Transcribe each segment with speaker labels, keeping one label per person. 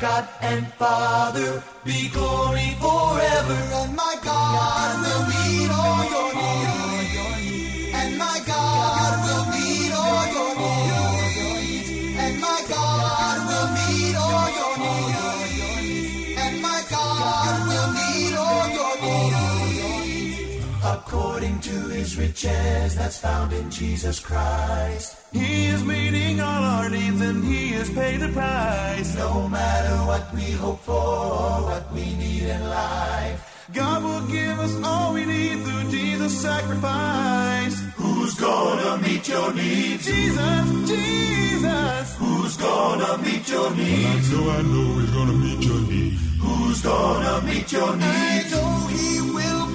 Speaker 1: God and Father be glory forever. And my God will meet all your needs. And my God will meet all your needs. And my God According to his riches that's found in Jesus Christ.
Speaker 2: He is meeting all our needs and he has paid the price.
Speaker 1: No matter what we hope for or what we need in life.
Speaker 2: God will give us all we need through Jesus' sacrifice.
Speaker 1: Who's gonna meet your needs?
Speaker 2: Jesus, Jesus.
Speaker 1: Who's gonna meet your needs?
Speaker 3: Well, I know, I know he's gonna meet your needs.
Speaker 1: Who's gonna meet your needs?
Speaker 2: I know he will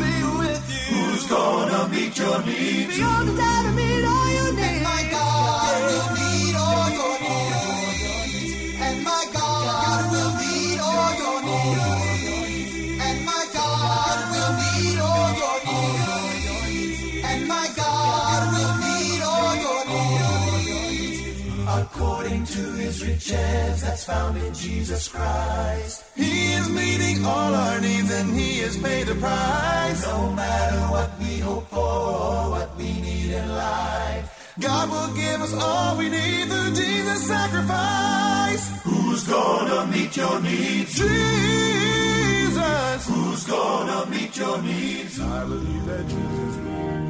Speaker 1: gonna meet your needs?
Speaker 2: Beyond the time to meet all your needs.
Speaker 1: And my God will meet all your needs. And my God will meet all your needs. And my God will meet all your needs. And my God According to his riches that's found in Jesus Christ.
Speaker 2: He is meeting all our needs and he has paid the price.
Speaker 1: No matter what we hope for or what we need in life.
Speaker 2: God will give us all we need through Jesus' sacrifice.
Speaker 1: Who's gonna meet your needs?
Speaker 2: Jesus.
Speaker 1: Who's gonna meet your needs?
Speaker 3: I believe that Jesus will.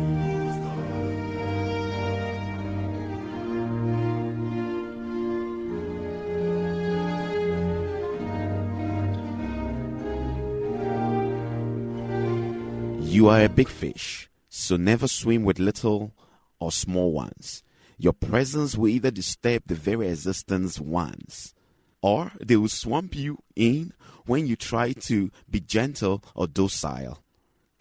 Speaker 4: You are a big fish, so never swim with little or small ones. Your presence will either disturb the very existence ones, or they will swamp you in when you try to be gentle or docile.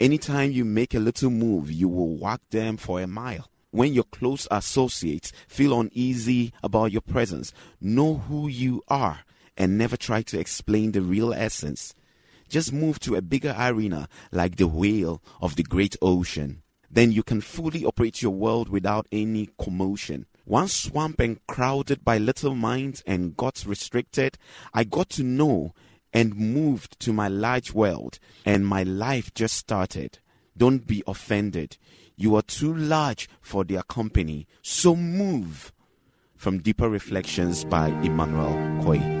Speaker 4: Anytime you make a little move, you will walk them for a mile. When your close associates feel uneasy about your presence, know who you are and never try to explain the real essence. Just move to a bigger arena like the whale of the great ocean. Then you can fully operate your world without any commotion. Once swamped and crowded by little minds and got restricted, I got to know and moved to my large world, and my life just started. Don't be offended. You are too large for their company, so move. From Deeper Reflections by Emmanuel Koi.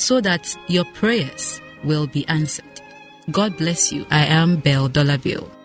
Speaker 5: so that your prayers will be answered. God bless you. I am Belle Dollarville.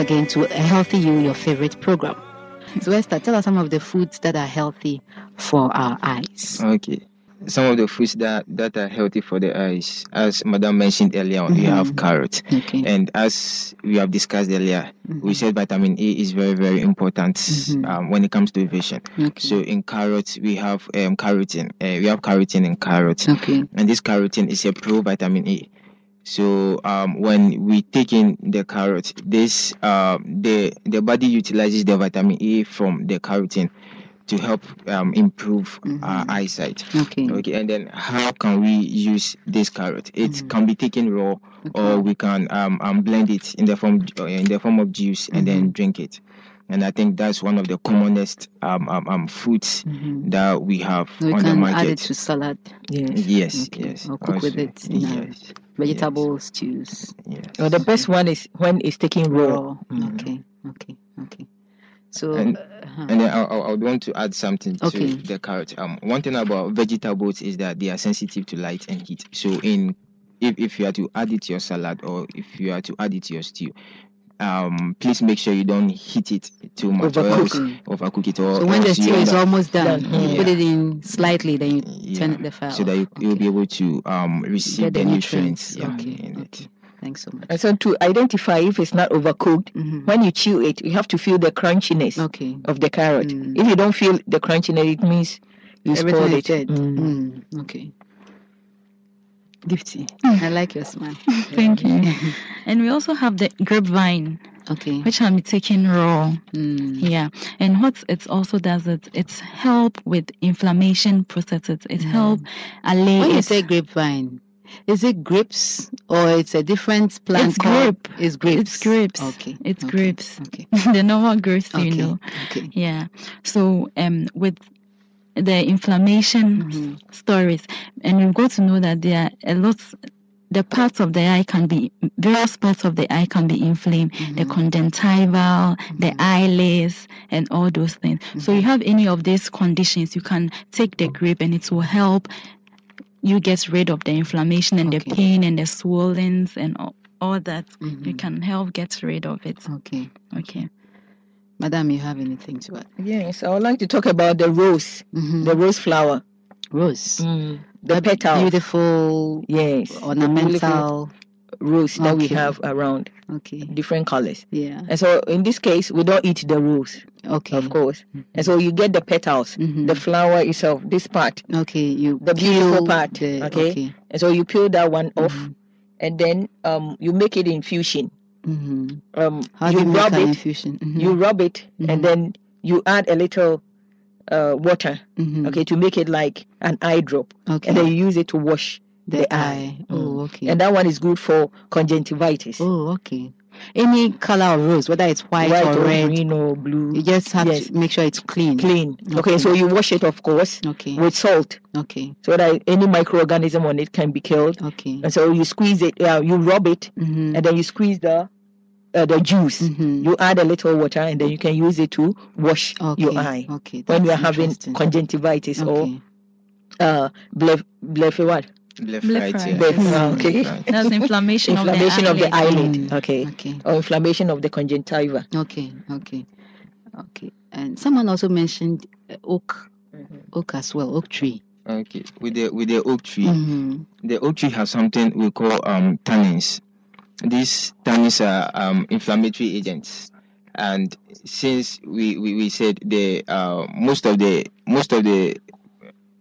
Speaker 6: Again to A Healthy You, your favorite program. So, Esther, tell us some of the foods that are healthy for our eyes.
Speaker 7: Okay. Some of the foods that, that are healthy for the eyes, as Madam mentioned earlier on, we have carrot.
Speaker 6: Okay.
Speaker 7: And as we have discussed earlier, we said vitamin A is very, very important um, when it comes to vision.
Speaker 6: Okay.
Speaker 7: So in carrots, we have um, carotene. Uh, we have carotene in carrots.
Speaker 6: Okay.
Speaker 7: And this carotene is a pro vitamin A. So um, when we take in the carrot, this uh, the the body utilizes the vitamin A from the carotene to help um, improve our eyesight.
Speaker 6: Okay.
Speaker 7: Okay, and then how can we use this carrot? It can be taken raw, or we can um, um blend it in the form uh, in the form of juice and then drink it. And I think that's one of the commonest um, um, um foods that we have
Speaker 6: We
Speaker 7: on the
Speaker 6: can add it to salad,
Speaker 8: Yes.
Speaker 7: Yes,
Speaker 6: Okay,
Speaker 7: yes.
Speaker 6: or cook with it in a
Speaker 7: Yes,
Speaker 6: vegetable stews.
Speaker 7: yes.
Speaker 8: Well, the best one is when it's taken raw.
Speaker 6: Raw. Okay. Okay. Okay. So,
Speaker 7: And-
Speaker 6: uh-huh.
Speaker 7: And then I, I, I would want to add something to
Speaker 6: Okay.
Speaker 7: the carrot. Um, one thing about vegetables is that they are sensitive to light and heat. So in if, if you are to add it to your salad or if you are to add it to your stew, um, please make sure you don't heat it too much or
Speaker 6: Overcook.
Speaker 7: overcook it. Or
Speaker 6: so when the
Speaker 7: else
Speaker 6: stew is almost done,
Speaker 8: Done.
Speaker 6: you put it in slightly, then you
Speaker 7: yeah,
Speaker 6: turn the fire
Speaker 7: so that
Speaker 6: off.
Speaker 7: you, you'll
Speaker 6: Okay.
Speaker 7: be able to um receive the,
Speaker 6: the
Speaker 7: nutrients,
Speaker 6: nutrients.
Speaker 7: yeah,
Speaker 6: Okay,
Speaker 7: in
Speaker 6: okay.
Speaker 7: it.
Speaker 6: Thanks so much.
Speaker 8: And so to identify if it's not overcooked,
Speaker 6: Mhm.
Speaker 8: when you chew it, you have to feel the crunchiness
Speaker 6: Okay.
Speaker 8: of the carrot.
Speaker 6: Mm.
Speaker 8: If you don't feel the crunchiness, it means you
Speaker 6: Everything
Speaker 8: spoiled it. Mm.
Speaker 6: Mm, okay. Gifty.
Speaker 9: Mm.
Speaker 6: I like your smile.
Speaker 9: Thank you. And we also have the grapevine,
Speaker 6: Okay.
Speaker 9: which I'm taking raw.
Speaker 6: Mm.
Speaker 9: Yeah. And what it also does is it's help with inflammation processes. It help allay
Speaker 6: When you
Speaker 9: it.
Speaker 6: say grapevine, is it grapes or it's a different plant?
Speaker 9: It's grape.
Speaker 6: It's grapes.
Speaker 9: It's grapes.
Speaker 6: Okay.
Speaker 9: It's
Speaker 6: okay,
Speaker 9: grapes.
Speaker 6: Okay.
Speaker 9: the normal grapes,
Speaker 6: Okay.
Speaker 9: you know.
Speaker 6: Okay.
Speaker 9: Yeah. So um with the inflammation
Speaker 6: Mhm.
Speaker 9: stories, and you've got to know that there are a lot. The parts of the eye can be various parts of the eye can be inflamed. The conjunctival, the eyelids, and all those things. So you have any of these conditions, you can take the grape, and it will help you get rid of the inflammation and
Speaker 6: Okay.
Speaker 9: the pain and the swellings and all, all that.
Speaker 6: Mhm.
Speaker 9: You can help get rid of it.
Speaker 6: Okay.
Speaker 9: Okay.
Speaker 6: Madam, you have anything to add?
Speaker 8: Yes, I would like to talk about the rose,
Speaker 6: Mhm.
Speaker 8: the rose flower.
Speaker 6: Rose.
Speaker 8: Mm. The
Speaker 6: That
Speaker 8: petal.
Speaker 6: Beautiful
Speaker 8: Yes. the beautiful
Speaker 6: ornamental.
Speaker 8: rose that we have around,
Speaker 6: Okay.
Speaker 8: different colors.
Speaker 6: Yeah.
Speaker 8: And so in this case, we don't eat the rose,
Speaker 6: Okay.
Speaker 8: of course. And so you get the petals,
Speaker 6: Mhm.
Speaker 8: the flower itself, this part.
Speaker 6: Okay. You
Speaker 8: The beautiful part,
Speaker 6: the-
Speaker 8: okay?
Speaker 6: Okay.
Speaker 8: And so you peel that one off,
Speaker 6: Mhm.
Speaker 8: and then um, you make it infusion.
Speaker 6: Mhm.
Speaker 8: Um, you rub it?
Speaker 6: Mhm.
Speaker 8: you rub it, and then you add a little uh, water,
Speaker 6: Mhm.
Speaker 8: okay, to make it like an eye drop,
Speaker 6: Okay.
Speaker 8: and then you use it to wash
Speaker 6: the,
Speaker 8: the
Speaker 6: eye. Oh, okay.
Speaker 8: and that one is good for conjunctivitis.
Speaker 6: oh, okay. Any color of rose, whether it's white,
Speaker 8: White
Speaker 6: or
Speaker 8: or
Speaker 6: red,
Speaker 8: green or blue.
Speaker 6: you just have
Speaker 8: Yes.
Speaker 6: to make sure it's clean.
Speaker 8: Clean. Okay. so you wash it, of course,
Speaker 6: Okay.
Speaker 8: with salt,
Speaker 6: Okay.
Speaker 8: so that any microorganism on it can be killed.
Speaker 6: Okay.
Speaker 8: And so you squeeze it, uh, you rub it,
Speaker 6: Mhm.
Speaker 8: and then you squeeze the uh, the juice.
Speaker 6: Mhm.
Speaker 8: You add a little water, and then you can use it to wash
Speaker 6: Okay.
Speaker 8: your eye
Speaker 6: Okay.
Speaker 8: when you are having conjunctivitis or
Speaker 6: Okay.
Speaker 8: uh, blef, blef, what?
Speaker 7: Blepharitis.
Speaker 9: Blepharitis.
Speaker 8: Blef, uh, okay.
Speaker 9: That's inflammation,
Speaker 8: inflammation
Speaker 9: of the eyelid.
Speaker 8: eyelid. Okay.
Speaker 6: Okay.
Speaker 8: Or inflammation of the conjunctiva.
Speaker 6: Okay. Okay. Okay. And someone also mentioned uh, oak,
Speaker 8: Mm-hmm.
Speaker 6: oak as well, oak tree.
Speaker 7: Okay, with the with the oak tree,
Speaker 6: Mhm.
Speaker 7: the oak tree has something we call um tannins. These tannins are um inflammatory agents, and since we, we, we said the uh most of the most of the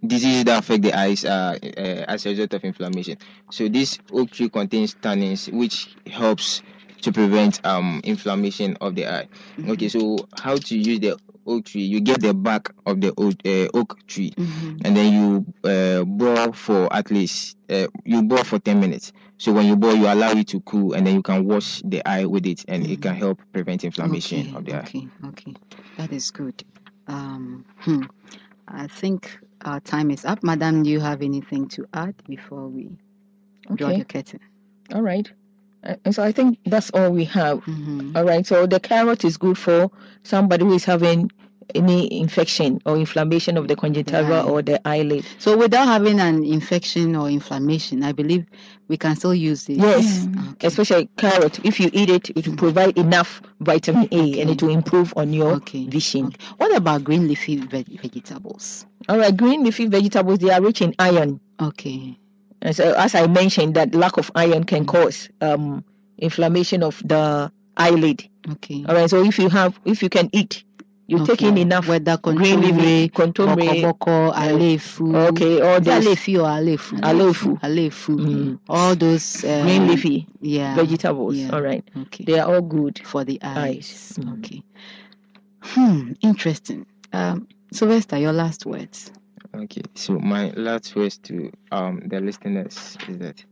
Speaker 7: diseases that affect the eyes are uh, as a result of inflammation. So this oak tree contains tannins, which helps to prevent um inflammation of the eye. Okay, so how to use the oak tree? You get the back of the oak, uh, oak tree,
Speaker 6: Mhm.
Speaker 7: and then you uh, boil for at least uh, you boil for 10 minutes so when you boil you allow it to cool and then you can wash the eye with it and it can help prevent inflammation
Speaker 6: okay,
Speaker 7: of the eye
Speaker 6: okay, okay. That is good. Um, hmm. I think our time is up. Madam, do you have anything to add before we draw the curtain?
Speaker 8: All right. Uh, And so I think that's all we have.
Speaker 6: Mhm.
Speaker 8: All right. So the carrot is good for somebody who is having any infection or inflammation of the conjunctiva
Speaker 6: eye.
Speaker 8: or the eyelid.
Speaker 6: So, without having an infection or inflammation, I believe we can still use it.
Speaker 8: Yes,
Speaker 6: Okay.
Speaker 8: especially carrot. If you eat it, it will provide enough vitamin A and it will improve on your
Speaker 6: Okay.
Speaker 8: vision.
Speaker 6: Okay. What about green leafy veg- vegetables?
Speaker 8: All right, green leafy vegetables they are rich in iron.
Speaker 6: Okay.
Speaker 8: And so, as I mentioned, that lack of iron can cause um, inflammation of the eyelid.
Speaker 6: Okay.
Speaker 8: All right, so if you have, if you can eat, you take in enough
Speaker 6: Whether
Speaker 8: green leafy, kontomire,
Speaker 6: kontomire, alefu.
Speaker 8: okay, all those
Speaker 6: alefi or alefu?
Speaker 8: Alefu.
Speaker 6: Alefu.
Speaker 8: Mm.
Speaker 6: All those uh,
Speaker 8: green leafy
Speaker 6: yeah,
Speaker 8: vegetables.
Speaker 6: yeah.
Speaker 8: All right,
Speaker 6: Okay.
Speaker 8: they are all good.
Speaker 6: for the eyes.
Speaker 8: Eyes. Mm.
Speaker 6: Okay. Hmm. Interesting. Um, Sylvester, your last words.
Speaker 7: okay so my last words to um the listeners is that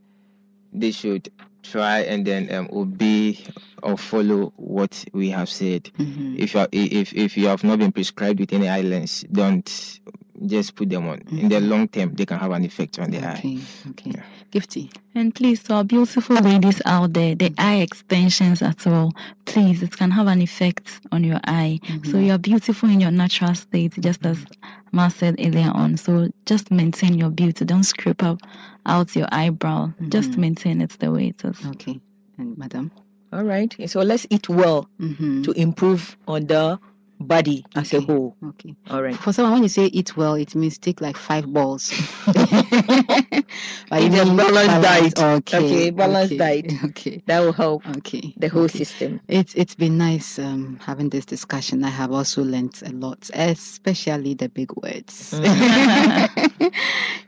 Speaker 7: they should try and then um, obey or follow what we have said
Speaker 6: Mhm.
Speaker 7: if you are, if if you have not been prescribed with any lens don't just put them on in the mm-hmm. long term they can have an effect on the eye
Speaker 6: Okay. Okay.
Speaker 7: Yeah.
Speaker 6: Gifty.
Speaker 9: And please, to our beautiful ladies out there, the eye extensions as well, please, it can have an effect on your eye. So mm-hmm. you are beautiful in your natural state, just as Ma said earlier on. So just maintain your beauty. Don't scrape up out your eyebrow. Mm-hmm. Just maintain it the way it is.
Speaker 6: Okay. And Madam.
Speaker 8: All right, so let's eat well
Speaker 6: Mm-hmm.
Speaker 8: to improve on the body as a whole.
Speaker 6: Okay.
Speaker 8: All right.
Speaker 6: For someone, when you say eat well, it means take like five balls. But you
Speaker 8: a balanced diet.
Speaker 6: Okay.
Speaker 8: Okay, balanced
Speaker 6: okay,
Speaker 8: diet.
Speaker 6: Okay.
Speaker 8: That will help
Speaker 6: Okay.
Speaker 8: the whole
Speaker 6: okay.
Speaker 8: system.
Speaker 6: It's it's been nice um, having this discussion. I have also learnt a lot, especially the big words.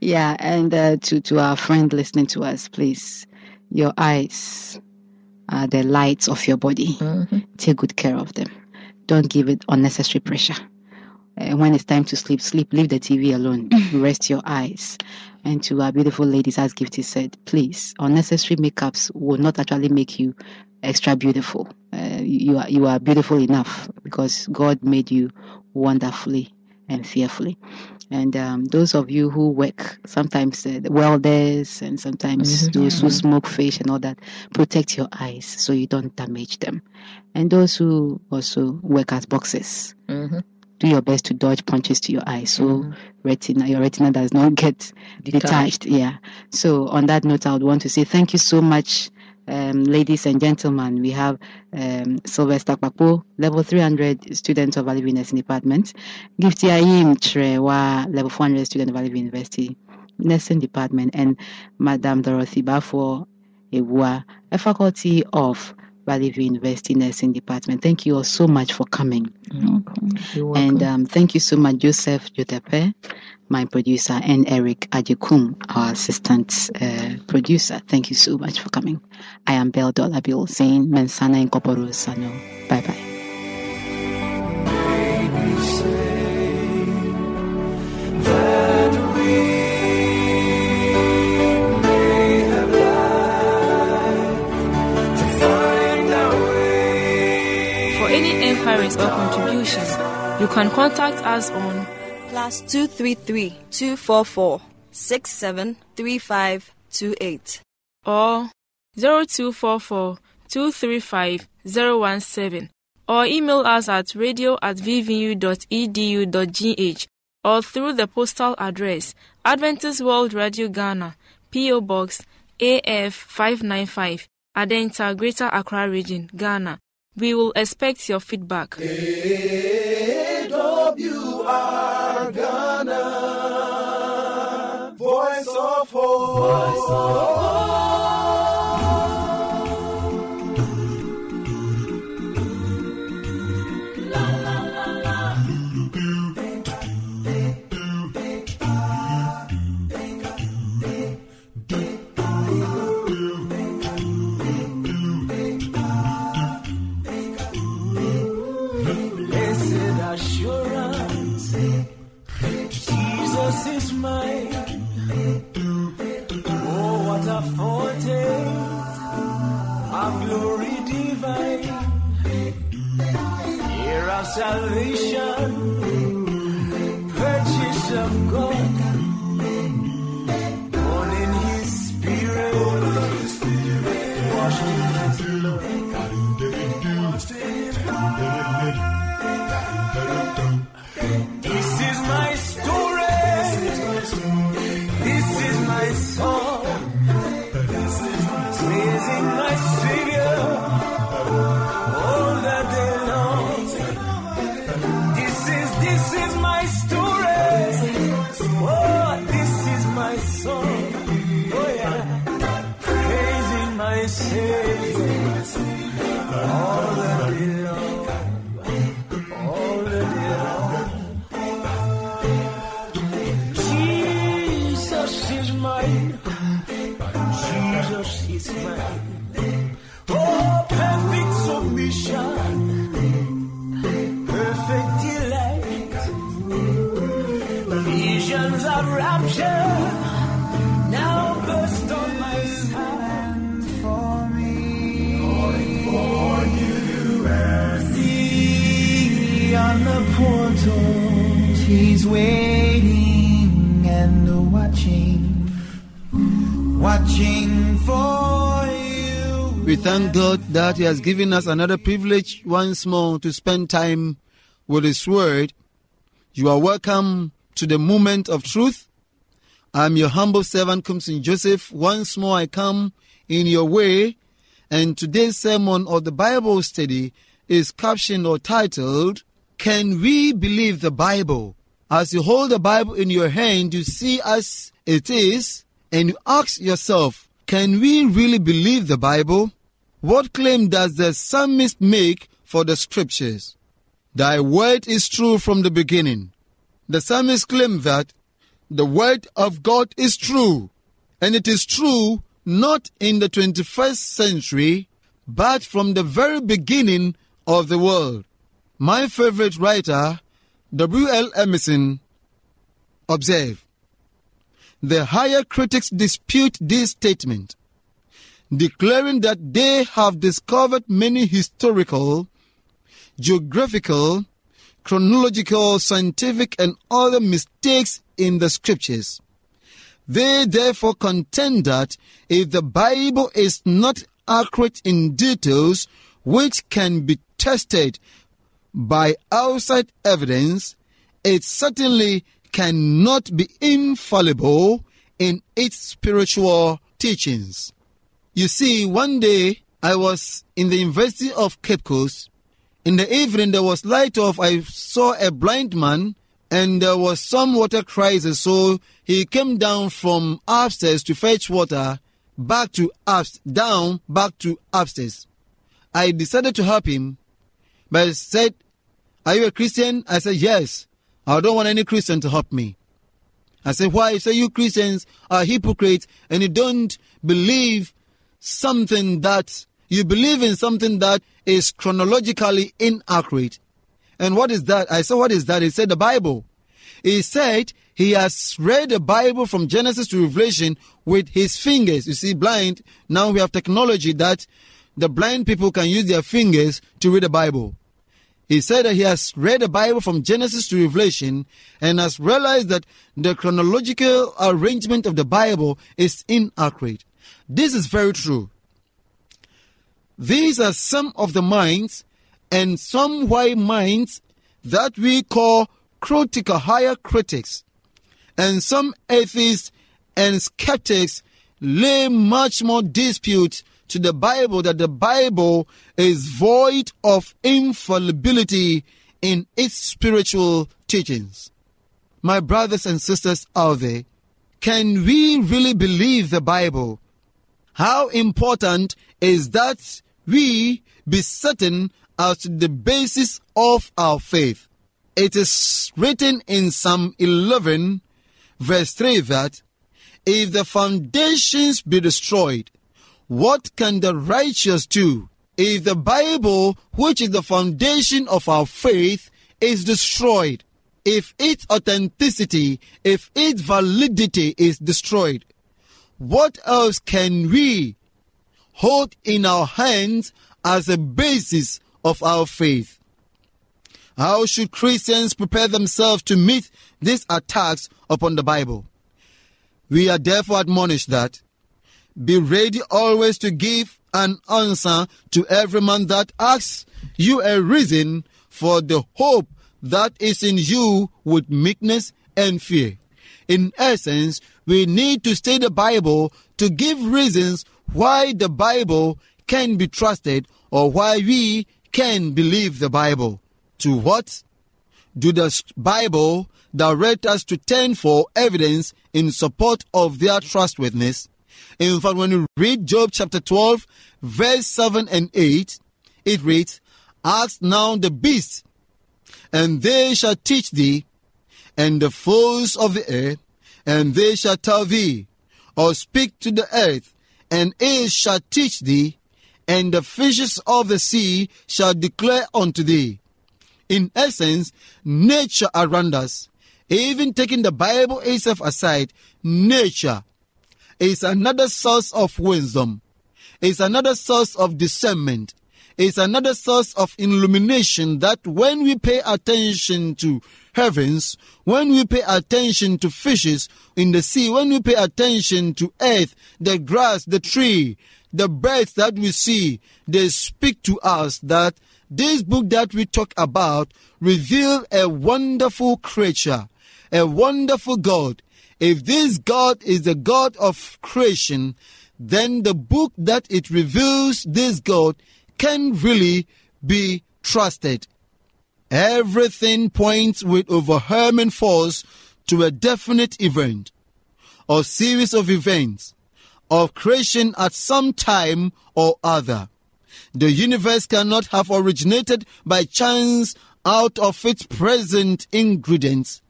Speaker 6: yeah, and uh, to to our friend listening to us, please, your eyes are the lights of your body.
Speaker 8: Mhm.
Speaker 6: Take good care of them. Don't give it unnecessary pressure. Uh, when it's time to sleep, sleep. Leave the TV alone. Rest your eyes. And to our beautiful ladies, as Gifty said, please, unnecessary makeups will not actually make you extra beautiful. Uh, you are you are beautiful enough because God made you wonderfully and fearfully. And um, those of you who work, sometimes uh, the welders and sometimes those who smoke fish and all that, protect your eyes so you don't damage them. And those who also work as boxers,
Speaker 8: Mhm.
Speaker 6: do your best to dodge punches to your eyes so retina your retina does not get detached. yeah so on that note i would want to say thank you so much um, ladies and gentlemen we have um, sylvester Kpakpo, level 300 student of Valley View Nursing Department Gifty Ayim Trewa level 400 student of Valley View University Nursing Department and Madam Dorothy Bafo Ewua a faculty of Valley View University Nursing Department thank you all so much for coming
Speaker 8: You're
Speaker 6: and
Speaker 8: welcome.
Speaker 6: um, thank you so much, Joseph Jotepe, my producer, and Eric Ajekum, our assistant uh, producer. Thank you so much for coming. I am Belle Dolabil saying Mensana Incorporo Sano. Bye bye.
Speaker 1: way.
Speaker 10: any enquiries or contribution, you can contact us on
Speaker 11: plus 233 244 673528
Speaker 10: or 0244 235 017 or email us at radio at vvu.edu.gh or through the postal address Adventist World Radio Ghana, P.O. Box AF 595, Adenta, Greater Accra Region, Ghana. We will expect your feedback.
Speaker 2: AWR Ghana, Voice of Hope. Voice of Blessed mine. Oh, what a foretaste of glory divine. Year of salvation, purchase of God. He's waiting and watching, watching for you.
Speaker 12: We thank God that He has given us another privilege once more to spend time with His Word. You are welcome to the moment of truth. I'm your humble servant, Kumsin Joseph. Once more, I come in your way, and today's sermon or the Bible study is captioned or titled, Can We Believe the Bible? As you hold the Bible in your hand, you see as it is, and you ask yourself, Can we really believe the Bible? What claim does the psalmist make for the scriptures? Thy word is true from the beginning. The psalmist claimed that the word of God is true, and it is true not in the 21st century, but from the very beginning of the world. My favorite writer, W.L. Emmerson, observed The higher critics dispute this statement, declaring that they have discovered many historical, geographical, chronological, scientific, and other mistakes in the scriptures. They therefore contend that if the Bible is not accurate in details which can be tested by outside evidence, it certainly cannot be infallible in its spiritual teachings. You see, one day I was in the University of Cape Coast. In the evening, there was light off. I saw a blind man, and there was some water crisis. So he came down from upstairs to fetch water, back to up, down, back to upstairs. I decided to help him, but I said, "Are you a Christian?" I said, "Yes." I don't want any Christian to help me. I said, "Why?" Said, "You Christians are hypocrites, and you don't believe something that you believe in something that is chronologically inaccurate. And what is that? I said, What is that? He said, The Bible. He said he has read the Bible from Genesis to Revelation with his fingers. You see, blind, now we have technology that the blind people can use their fingers to read the Bible. He said that he has read the Bible from Genesis to Revelation and has realized that the chronological arrangement of the Bible is inaccurate. This is very true. These are some of the minds and some white minds that we call critical higher critics. And some atheists and skeptics lay much more dispute to the Bible that the Bible is void of infallibility in its spiritual teachings. My brothers and sisters out there, can we really believe the Bible? How important is that we be certain as to the basis of our faith? It is written in Psalm 11, verse 3 that if the foundations be destroyed, what can the righteous do? If the Bible, which is the foundation of our faith, is destroyed, if its authenticity, if its validity is destroyed, what else can we hold in our hands as a basis of our faith? How should Christians prepare themselves to meet these attacks upon the Bible? We are therefore admonished that be ready always to give an answer to every man that asks you a reason for the hope that is in you with meekness and fear. In essence, we need to study the Bible to give reasons why the Bible can be trusted or why we can believe the Bible. To what do the Bible direct us to turn for evidence in support of their trustworthiness? In fact, when you read Job chapter 12, verse 7 and 8, it reads, Ask now the beasts, and they shall teach thee, and the fowls of the air, and they shall tell thee, or speak to the earth, and it shall teach thee, and the fishes of the sea shall declare unto thee. In essence, nature around us, even taking the Bible itself aside, nature is another source of wisdom, is another source of discernment, is another source of illumination that when we pay attention to heavens, when we pay attention to fishes in the sea, when we pay attention to earth, the grass, the tree, the birds that we see, they speak to us that this book that we talk about reveals a wonderful creature, a wonderful God, if this God is the God of creation, then the book that it reveals this God can really be trusted. Everything points with overwhelming force to a definite event or series of events of creation at some time or other. The universe cannot have originated by chance out of its present ingredients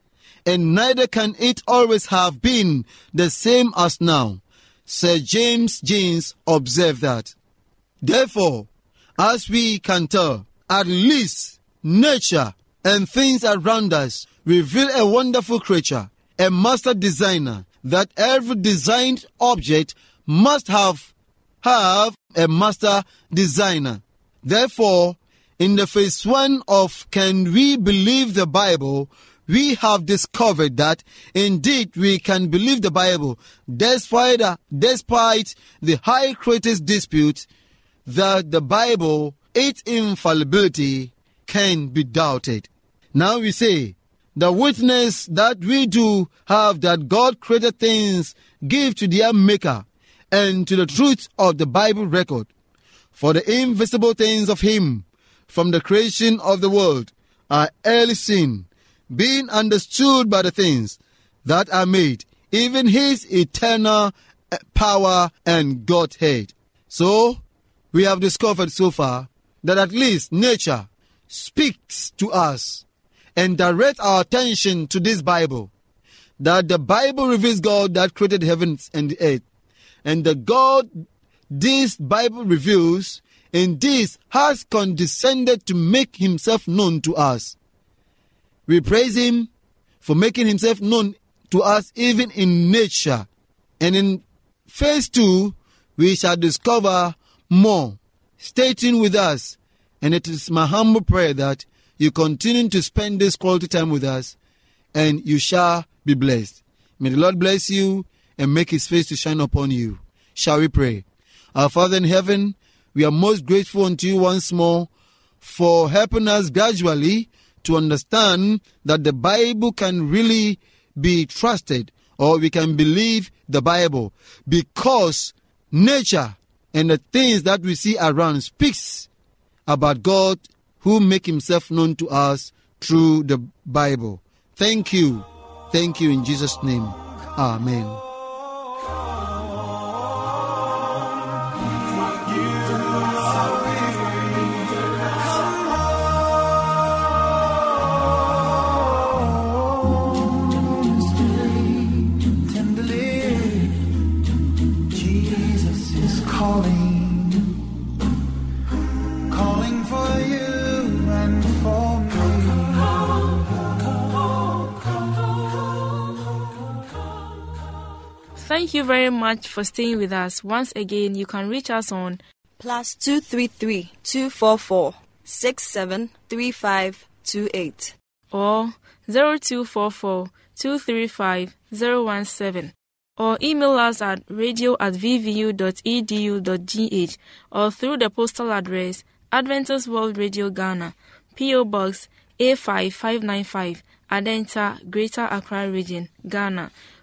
Speaker 12: and neither can it always have been the same as now. Sir James Jeans observed that. Therefore, as we can tell, at least nature and things around us reveal a wonderful creature, a master designer, that every designed object must have have a master designer. Therefore, in the phase one of Can We Believe the Bible, we have discovered that indeed we can believe the Bible despite, despite the high critics dispute that the Bible, its infallibility, can be doubted. Now we say, the witness that we do have that God created things give to their maker and to the truth of the Bible record. For the invisible things of Him from the creation of the world are early seen being understood by the things that are made, even his eternal power and Godhead. So, we have discovered so far that at least nature speaks to us and directs our attention to this Bible. That the Bible reveals God that created heavens and the earth. And the God this Bible reveals in this has condescended to make himself known to us. We praise Him for making Himself known to us even in nature. And in phase two, we shall discover more. Stay tuned with us. And it is my humble prayer that you continue to spend this quality time with us, and you shall be blessed. May the Lord bless you and make his face to shine upon you. Shall we pray? Our Father in heaven, we are most grateful unto you once more for helping us gradually to understand that the Bible can really be trusted or we can believe the Bible because nature and the things that we see around speaks about God who make himself known to us through the Bible. Thank you. Thank you in Jesus name. Amen.
Speaker 10: Thank you very much for staying with us. Once again, you can reach us on
Speaker 11: plus two three three two four four six seven three five two eight.
Speaker 10: or 0244 235 017 or email us at radio at vvu.edu.gh or through the postal address Adventist World Radio Ghana, P.O. Box A5595, Adenta, Greater Accra Region, Ghana.